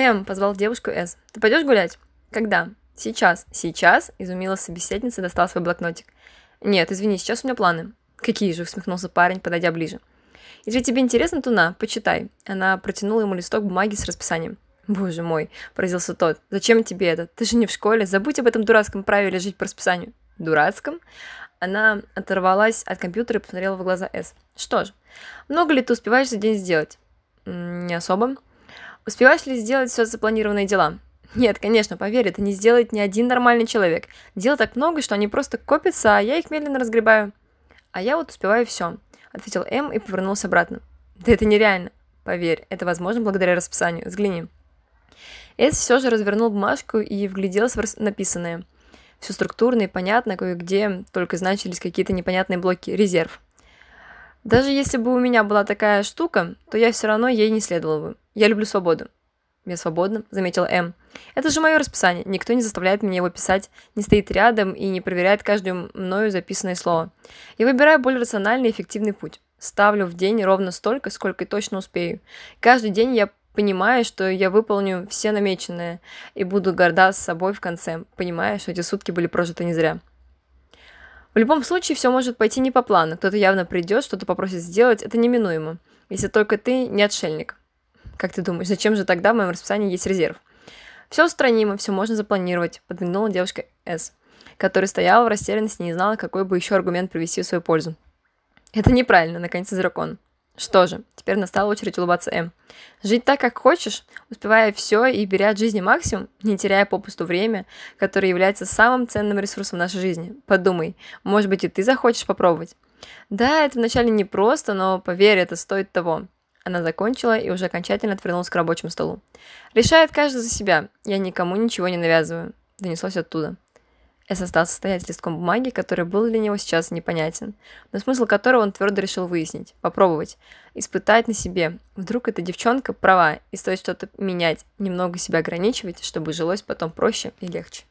М позвал девушку С. Ты пойдешь гулять? Когда? Сейчас. Сейчас? Изумила собеседница и достала свой блокнотик. Нет, извини, сейчас у меня планы. Какие же? Усмехнулся парень, подойдя ближе. Если тебе интересно, то на, почитай. Она протянула ему листок бумаги с расписанием. Боже мой, поразился тот. Зачем тебе это? Ты же не в школе. Забудь об этом дурацком правиле жить по расписанию. Дурацком? Она оторвалась от компьютера и посмотрела в глаза С. Что ж, много ли ты успеваешь за день сделать? Не особо. Успеваешь ли сделать все запланированные дела? Нет, конечно, поверь, это не сделает ни один нормальный человек. Дел так много, что они просто копятся, а я их медленно разгребаю. А я вот успеваю все, ответил М и повернулся обратно. Да это нереально. Поверь, это возможно благодаря расписанию. Взгляни. Эс все же развернул бумажку и вгляделся в написанное. Все структурно и понятно, кое-где только значились какие-то непонятные блоки резерв. Даже если бы у меня была такая штука, то я все равно ей не следовала бы. Я люблю свободу. Я свободна, заметил М. Это же мое расписание. Никто не заставляет меня его писать, не стоит рядом и не проверяет каждое мною записанное слово. Я выбираю более рациональный и эффективный путь. Ставлю в день ровно столько, сколько точно успею. Каждый день я понимаю, что я выполню все намеченное и буду горда с собой в конце, понимая, что эти сутки были прожиты не зря. В любом случае, все может пойти не по плану. Кто-то явно придет, что-то попросит сделать, это неминуемо. Если только ты не отшельник. Как ты думаешь, зачем же тогда в моем расписании есть резерв? Все устранимо, все можно запланировать, подмигнула девушка С, которая стояла в растерянности и не знала, какой бы еще аргумент привести в свою пользу. Это неправильно, наконец дракон. Что же, теперь настала очередь улыбаться М. Жить так, как хочешь, успевая все и беря от жизни максимум, не теряя попусту время, которое является самым ценным ресурсом нашей жизни. Подумай, может быть и ты захочешь попробовать. Да, это вначале непросто, но поверь, это стоит того. Она закончила и уже окончательно отвернулась к рабочему столу. Решает каждый за себя. Я никому ничего не навязываю. Донеслось оттуда. Эс остался стоять с листком бумаги, который был для него сейчас непонятен, но смысл которого он твердо решил выяснить, попробовать, испытать на себе. Вдруг эта девчонка права, и стоит что-то менять, немного себя ограничивать, чтобы жилось потом проще и легче.